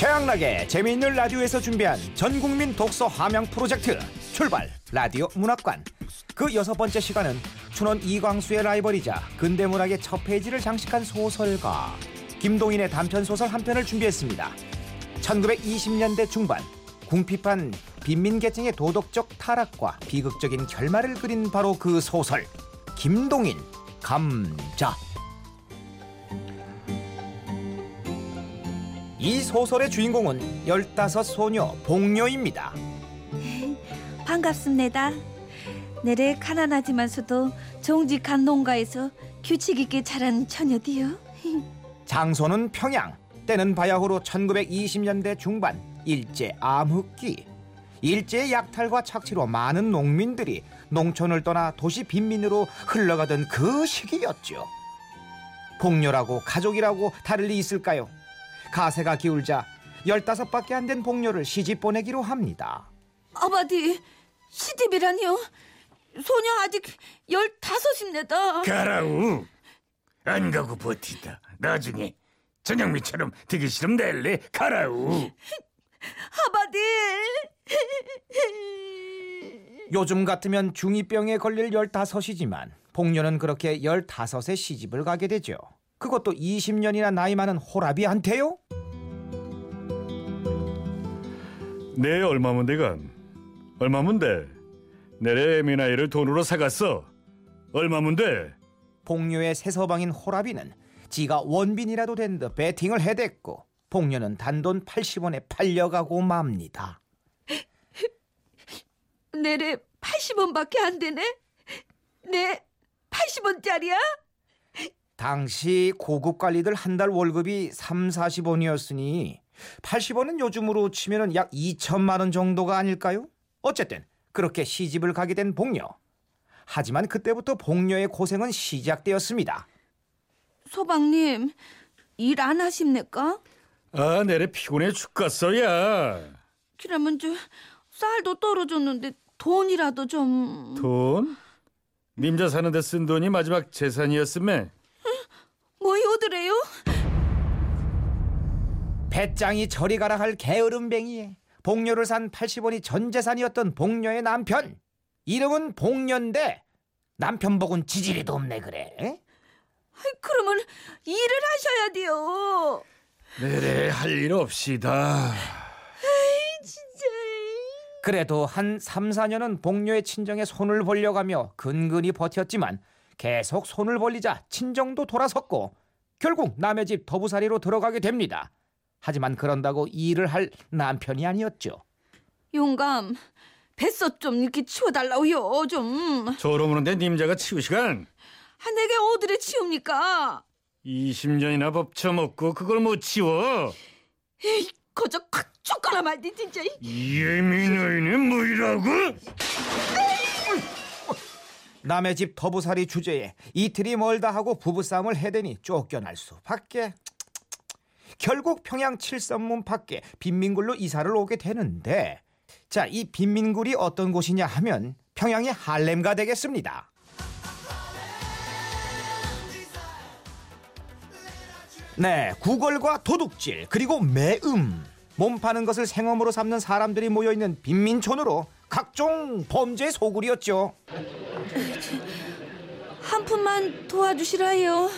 최양락의 재미있는 라디오에서 준비한 전국민 독서 함양 프로젝트 출발! 라디오 문학관. 그 여섯 번째 시간은 춘원 이광수의 라이벌이자 근대 문학의 첫 페이지를 장식한 소설가 김동인의 단편 소설 한 편을 준비했습니다. 1920년대 중반 궁핍한 빈민 계층의 도덕적 타락과 비극적인 결말을 그린 바로 그 소설 김동인 감자 이 소설의 주인공은 열다섯 소녀 복녀입니다. 반갑습니다. 내래 가난하지만서도 정직한 농가에서 규칙 있게 자란 처녀디요. 장소는 평양, 때는 바야흐로 1920년대 중반 일제 암흑기. 일제의 약탈과 착취로 많은 농민들이 농촌을 떠나 도시 빈민으로 흘러가던 그 시기였죠. 복녀라고 가족이라고 다를 리 있을까요? 가세가 기울자 15밖에 안 된 복녀를 시집 보내기로 합니다. 아바디 시집이라니요? 소녀 아직 열다섯입니다. 가라우 안 가고 버티다 나중에 전영미처럼 되기 싫으면 낼래 가라우 아바디 요즘 같으면 중2병에 걸릴 15이지만 복녀는 그렇게 15에 시집을 가게 되죠. 그것도 20년이나 나이 많은 호라비한테요? 내 얼마면 대간 얼마면 돼 내래 미나이를 돈으로 사갔어 얼마면 돼 복녀의 새서방인 호라비는 지가 원빈이라도 된 듯 베팅을 해댔고 복녀는 단돈 80원에 팔려가고 맙니다. 내래 80원밖에 안 되네. 네 80원짜리야? 당시 고급 관리들 한 달 월급이 3, 40원이었으니 80원은 요즘으로 치면 약 2천만 원 정도가 아닐까요? 어쨌든 그렇게 시집을 가게 된 복녀. 하지만 그때부터 복녀의 고생은 시작되었습니다. 소방님 일 안 하십니까? 아 내래 피곤해 죽겠어 야 그러면 저 쌀도 떨어졌는데 돈이라도 좀 돈? 님자 사는데 쓴 돈이 마지막 재산이었음에 뭐이 오드래요? 배짱이 저리 가라 할 게으름뱅이에 복녀를 산 80원이 전 재산이었던 복녀의 남편. 이름은 복녀인데 남편 복은 지지리도 없네 그래. 에? 아이, 그러면 일을 하셔야 돼요. 내래 할 일 없이다 진짜. 그래도 한 3, 4년은 복녀의 친정에 손을 벌려가며 근근히 버텼지만 계속 손을 벌리자 친정도 돌아섰고 결국 남의 집 더부살이로 들어가게 됩니다. 하지만 그런다고 일을 할 남편이 아니었죠. 용감 뱃속 좀 이렇게 치워달라고요 좀. 저러면데 님자가 치우 시간 아, 내게 어디를 치웁니까? 20년이나 법 처먹고 그걸 못 치워 에이, 거저 콱 쫓거나 말지 진짜. 예민하이는 뭐이라고? 남의 집 더부살이 주제에 이틀이 멀다 하고 부부싸움을 해대니 쫓겨날 수밖에. 결국 평양 칠선문 밖에 빈민굴로 이사를 오게 되는데 자, 이 빈민굴이 어떤 곳이냐 하면 평양의 할렘가 되겠습니다. 네, 구걸과 도둑질 그리고 매음 몸 파는 것을 생업으로 삼는 사람들이 모여 있는 빈민촌으로 각종 범죄의 소굴이었죠. 한 푼만 도와주시라요.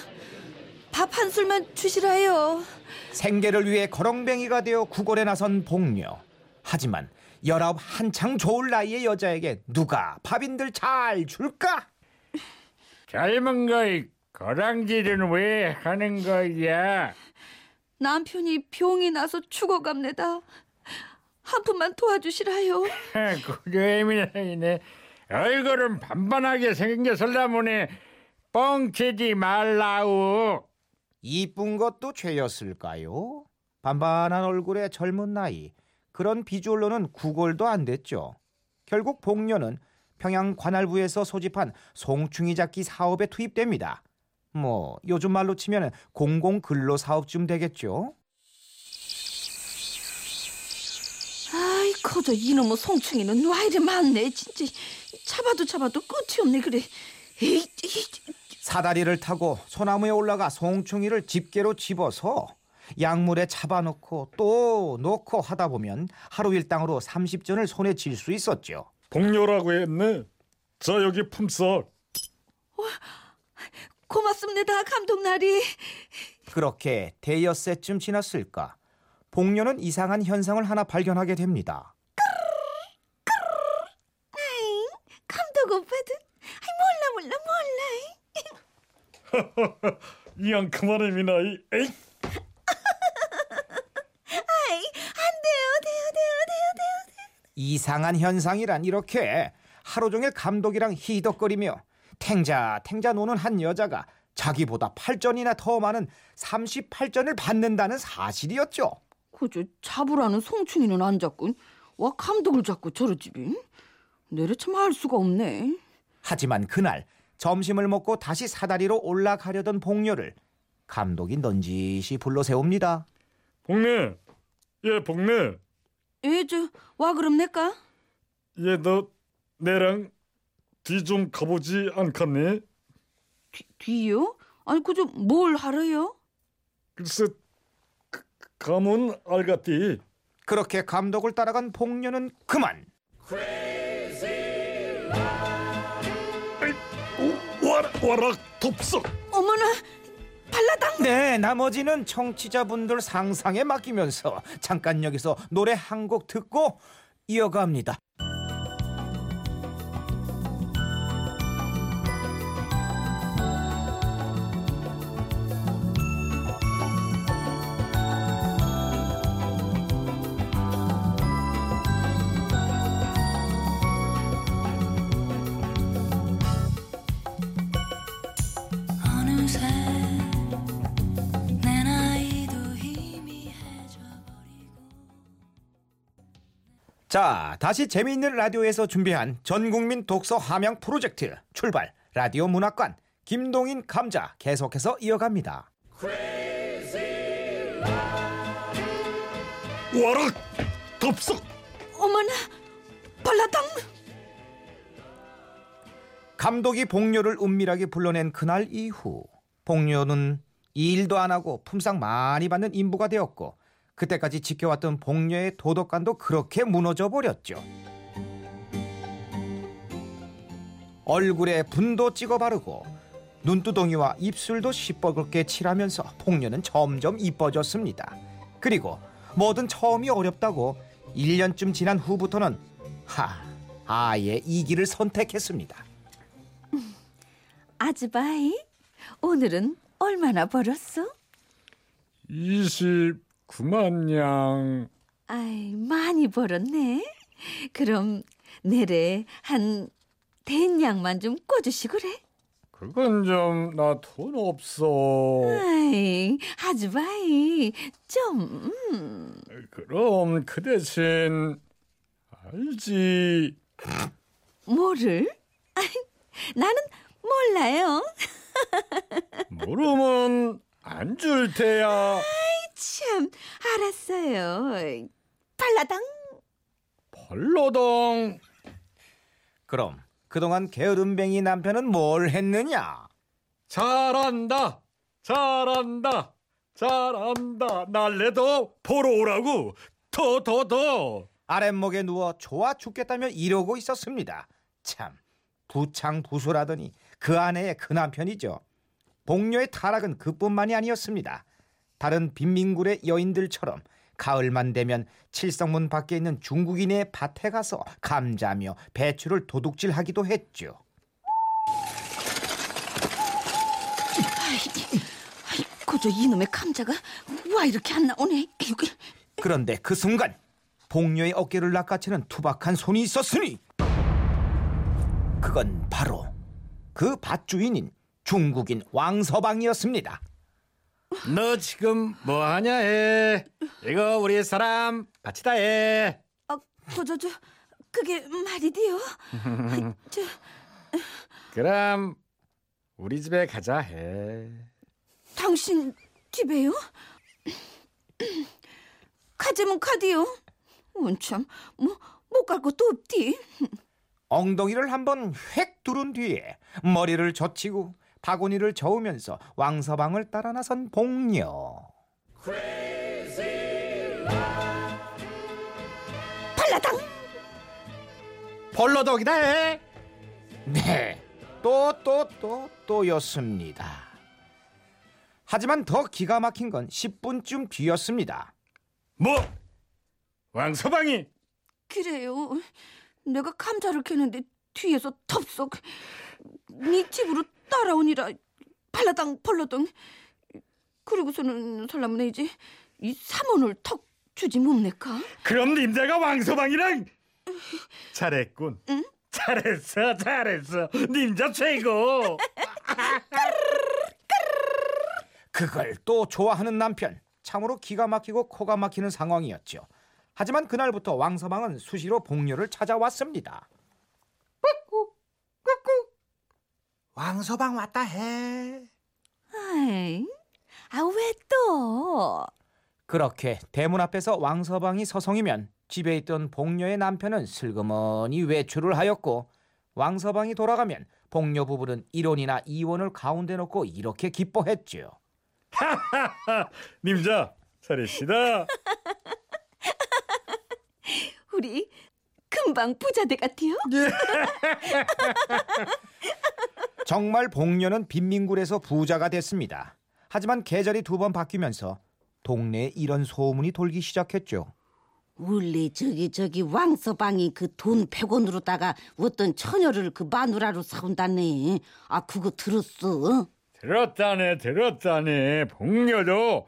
밥 한 술만 주시라요. 생계를 위해 거렁뱅이가 되어 구걸에 나선 복녀. 하지만 열아홉 한창 좋을 나이의 여자에게 누가 밥인들 잘 줄까? 젊은 거이 거랑질은 왜 하는 거야? 남편이 병이 나서 죽어갑니다. 한 푼만 도와주시라요. 고려애미네 얼굴은 반반하게 생겨설라문에 뻥치지 말라우 이쁜 것도 죄였을까요? 반반한 얼굴에 젊은 나이 그런 비주얼로는 구걸도 안 됐죠. 결국 복녀는 평양 관할부에서 소집한 송충이 잡기 사업에 투입됩니다. 뭐 요즘 말로 치면 공공 근로 사업쯤 되겠죠. 아이 커져 이놈의 송충이는 와 이리 많네 진짜 잡아도 잡아도 끝이 없네 그래 에이, 에이, 사다리를 타고 소나무에 올라가 송충이를 집게로 집어서 약물에 잡아놓고 또 놓고 하다 보면 하루 일당으로 30전을 손에 쥘 수 있었죠. 복료라고 했네. 자 여기 품삯. 고맙습니다, 감독 나리. 그렇게 대여새쯤 지났을까 복녀는 이상한 현상을 하나 발견하게 됩니다. 감독 오빠도 아이, 몰라 몰라 몰라. 이양 그만해 미나이. 에이. 아이, 안 돼요, 돼요, 돼요, 돼요, 돼요. 이상한 현상이란 이렇게 하루 종일 감독이랑 히덕거리며 탱자 탱자 노는 한 여자가 자기보다 8전이나 더 많은 38전을 받는다는 사실이었죠. 그저 잡으라는 송충이는 안 잡고 와 감독을 잡고 저러지. 참알 수가 없네. 하지만 그날 점심을 먹고 다시 사다리로 올라가려던 복녀를 감독이 넌지시 불러 세웁니다. 복네. 예 복네. 예, 저와 그럼 내까? 얘너 내랑 뒤 좀 가보지 않겠니? 뒤, 뒤요? 아니 그저 뭘 하러요? 글쎄 그- 가면 알겠디. 그렇게 감독을 따라간 복녀는 그만 오, 와 와라 덥석. 어머나 발라당 네, 나머지는 청취자분들 상상에 맡기면서 잠깐 여기서 노래 한 곡 듣고 이어갑니다. 자, 다시 재미있는 라디오에서 준비한 전국민 독서 함양 프로젝트 출발 라디오 문학관 김동인 감자 계속해서 이어갑니다. 와라 덥석. 어머나 발라당 감독이 복녀를 은밀하게 불러낸 그날 이후 복녀는 일도 안 하고 품삯 많이 받는 인부가 되었고 그때까지 지켜왔던 복녀의 도덕관도 그렇게 무너져 버렸죠. 얼굴에 분도 찍어 바르고 눈두덩이와 입술도 시뻘겋게 칠하면서 복녀는 점점 이뻐졌습니다. 그리고 뭐든 처음이 어렵다고 1년쯤 지난 후부터는 하 아예 이 길을 선택했습니다. 아즈바이 오늘은 얼마나 벌었어? 29만 냥. 아이 많이 벌었네. 그럼 내래 한 대냥만 좀 꿔주시 그래. 그건 좀 나 돈 없어. 아이 아즈바이 좀 음. 그럼 그 대신 알지. 뭐를? 아이, 나는 몰라요. 모르면 안 줄 테야. 참 알았어요. 발라당 벌로동. 그럼 그동안 게으름뱅이 남편은 뭘 했느냐? 잘한다. 잘한다. 잘한다. 날래도 보러 오라고. 더 더 더. 아랫목에 누워 좋아 죽겠다며 이러고 있었습니다. 참 부창부수라더니 그 아내의 그 남편이죠. 복녀의 타락은 그뿐만이 아니었습니다. 다른 빈민굴의 여인들처럼 가을만 되면 칠성문 밖에 있는 중국인의 밭에 가서 감자며 배추를 도둑질하기도 했죠. 그저 이놈의 감자가 와 이렇게 안 나오네. 그런데 그 순간 복녀의 어깨를 낚아채는 투박한 손이 있었으니 그건 바로 그 밭주인인 중국인 왕서방이었습니다. 너 지금 뭐 하냐 해. 이거 우리 사람 밭이다 해. 아, 그저 저 그게 말이디요. 아, 저 그럼 우리 집에 가자 해. 당신 집에요? 가재문 카디요. 원참 뭐 못 갈 것도 없디. 엉덩이를 한번 획 두른 뒤에 머리를 젖히고 바구니를 저으면서 왕서방을 따라 나선 복녀. 발라당 벌러덕이다 해. 네, 또 또 또 또였습니다. 하지만 더 기가 막힌 건 10분쯤 뒤였습니다. 뭐? 왕서방이 그래요. 내가 감자를 캐는데 뒤에서 덥석 네 집으로 따라오니라 발라당 벌러당 그리고서는 설라문에 이제 이 삼원을 턱 주지 뭡니까? 그럼 님자가 왕서방이랑 잘했군. 잘했어, 잘했어. 님자 최고. 그걸 또 좋아하는 남편. 참으로 기가 막히고 코가 막히는 상황이었죠. 하지만 그날부터 왕서방은 수시로 복녀를 찾아왔습니다. 왕서방 왔다 해. 아이, 아왜 또? 그렇게 대문 앞에서 왕서방이 서성이면 집에 있던 복녀의 남편은 슬그머니 외출을 하였고 왕서방이 돌아가면 복녀 부부는 일혼이나 이혼을 가운데 놓고 이렇게 기뻐했죠. 님자 잘했시다. 우리 금방 부자대 같아요. 정말 복녀는 빈민굴에서 부자가 됐습니다. 하지만 계절이 두 번 바뀌면서 동네에 이런 소문이 돌기 시작했죠. 원래 저기 저기 왕서방이 그 돈 100원으로다가 어떤 처녀를 그 마누라로 사온다네. 아 그거 들었어? 들었다네, 들었다네. 복녀도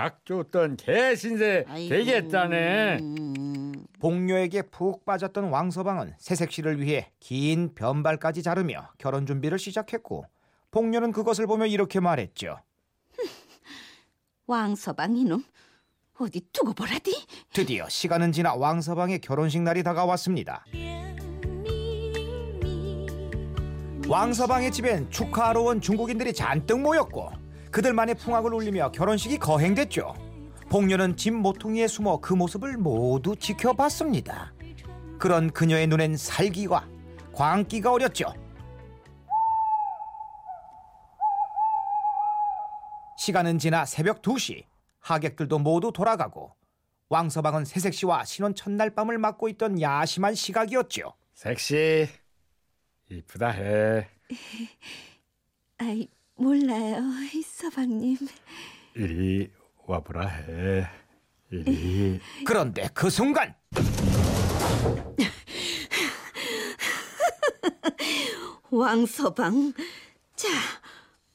닭 줬던 개신세 아이고. 되겠다네. 음, 복녀에게 푹 빠졌던 왕서방은 새색시를 위해 긴 변발까지 자르며 결혼 준비를 시작했고 복녀는 그것을 보며 이렇게 말했죠. 왕서방 이놈 어디 두고 보라디? 드디어 시간은 지나 왕서방의 결혼식 날이 다가왔습니다. 왕서방의 집엔 축하하러 온 중국인들이 잔뜩 모였고 그들만의 풍악을 울리며 결혼식이 거행됐죠. 복녀는 집 모퉁이에 숨어 그 모습을 모두 지켜봤습니다. 그런 그녀의 눈엔 살기와 광기가 어렸죠. 시간은 지나 새벽 2시 하객들도 모두 돌아가고 왕서방은 새색시와 신혼 첫날 밤을 맞고 있던 야심한 시각이었죠. 섹시 이쁘다 해. 아이 몰라요, 이 서방님. 이리 와보라 해. 이리. 그런데 그 순간 왕서방, 자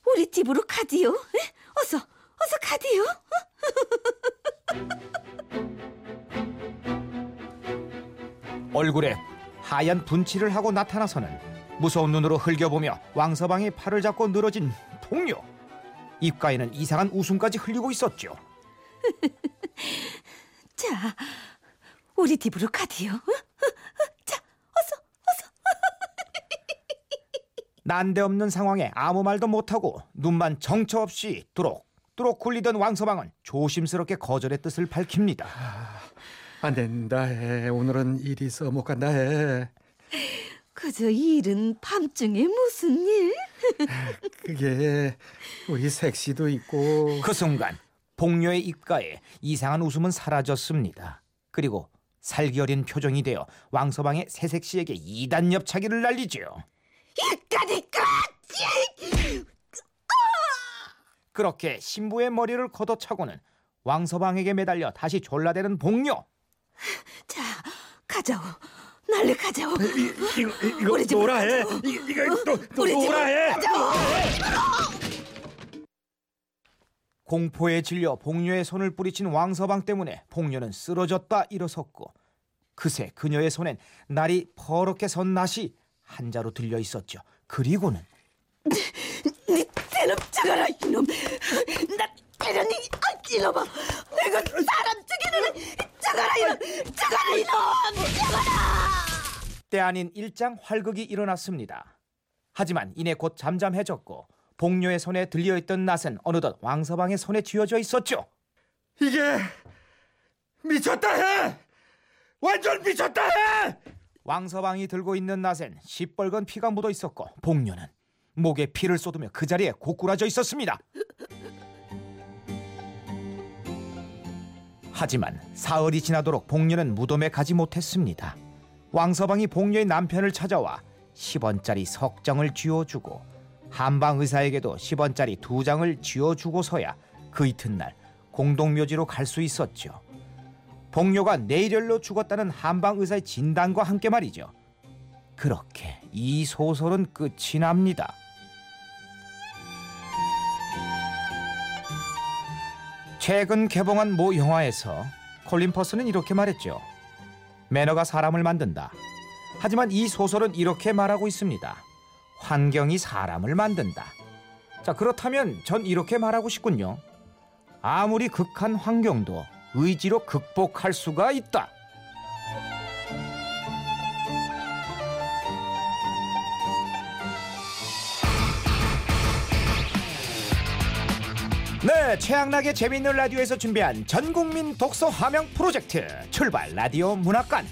우리 집으로 가디요. 에? 어서 어서 가디요. 얼굴에 하얀 분칠을 하고 나타나서는 무서운 눈으로 흘겨보며 왕서방의 팔을 잡고 늘어진 폭녀. 입가에는 이상한 웃음까지 흘리고 있었죠. 자 우리 집으로 가디요. 어? 자 어서 어서. 난데없는 상황에 아무 말도 못하고 눈만 정처 없이 뚜록뚜록 굴리던 왕서방은 조심스럽게 거절의 뜻을 밝힙니다. 안 된다 해. 오늘은 일이 있어 못 간다 해. 그저 일은 밤중에 무슨 일? 그게 우리 섹시도 있고 그 순간 복녀의 입가에 이상한 웃음은 사라졌습니다. 그리고 살기 어린 표정이 되어 왕서방의 새색시에게 이단 엽차기를 날리죠. 이까니까 그렇게 신부의 머리를 걷어차고는 왕서방에게 매달려 다시 졸라대는 복녀. 자 가자오. 날래 가자오. 이거 이거 우리 집으로 노라 해. 가자고. 이거 이거 또, 또 우리 집으로 노라 해. 가자오. 공포에 질려 복녀의 손을 뿌리친 왕서방 때문에 복녀는 쓰러졌다 일어섰고 그새 그녀의 손엔 날이 퍼렇게 선 낫이 한 자루 들려 있었죠. 그리고는 네 대놈 죽어라 이놈. 나 때렸니 아, 이놈아. 내가 사람 죽이는 죽어라 이놈. 죽어라 이놈. 때 아닌 일장 활극이 일어났습니다. 하지만 이내 곧 잠잠해졌고 복녀의 손에 들려있던 낫은 어느덧 왕서방의 손에 쥐어져 있었죠. 이게 미쳤다 해. 완전 미쳤다 해. 왕서방이 들고 있는 낫엔 시뻘건 피가 묻어 있었고 복녀는 목에 피를 쏟으며 그 자리에 고꾸라져 있었습니다. 하지만 사흘이 지나도록 복녀는 무덤에 가지 못했습니다. 왕서방이 복녀의 남편을 찾아와 10원짜리 석장을 쥐어주고 한방 의사에게도 10원짜리 두 장을 쥐어주고서야 그 이튿날 공동묘지로 갈 수 있었죠. 복녀가 내일열로 죽었다는 한방 의사의 진단과 함께 말이죠. 그렇게 이 소설은 끝이 납니다. 최근 개봉한 모 영화에서 콜린 퍼스는 이렇게 말했죠. 매너가 사람을 만든다. 하지만 이 소설은 이렇게 말하고 있습니다. 환경이 사람을 만든다. 자, 그렇다면 전 이렇게 말하고 싶군요. 아무리 극한 환경도 의지로 극복할 수가 있다. 네, 최양락의 재미있는 라디오에서 준비한 전국민 독서 화명 프로젝트 출발 라디오 문학관.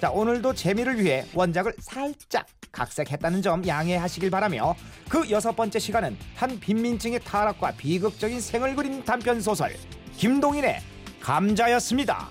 자, 오늘도 재미를 위해 원작을 살짝 각색했다는 점 양해하시길 바라며 그 여섯 번째 시간은 한 빈민층의 타락과 비극적인 생을 그린 단편 소설 김동인의 감자였습니다.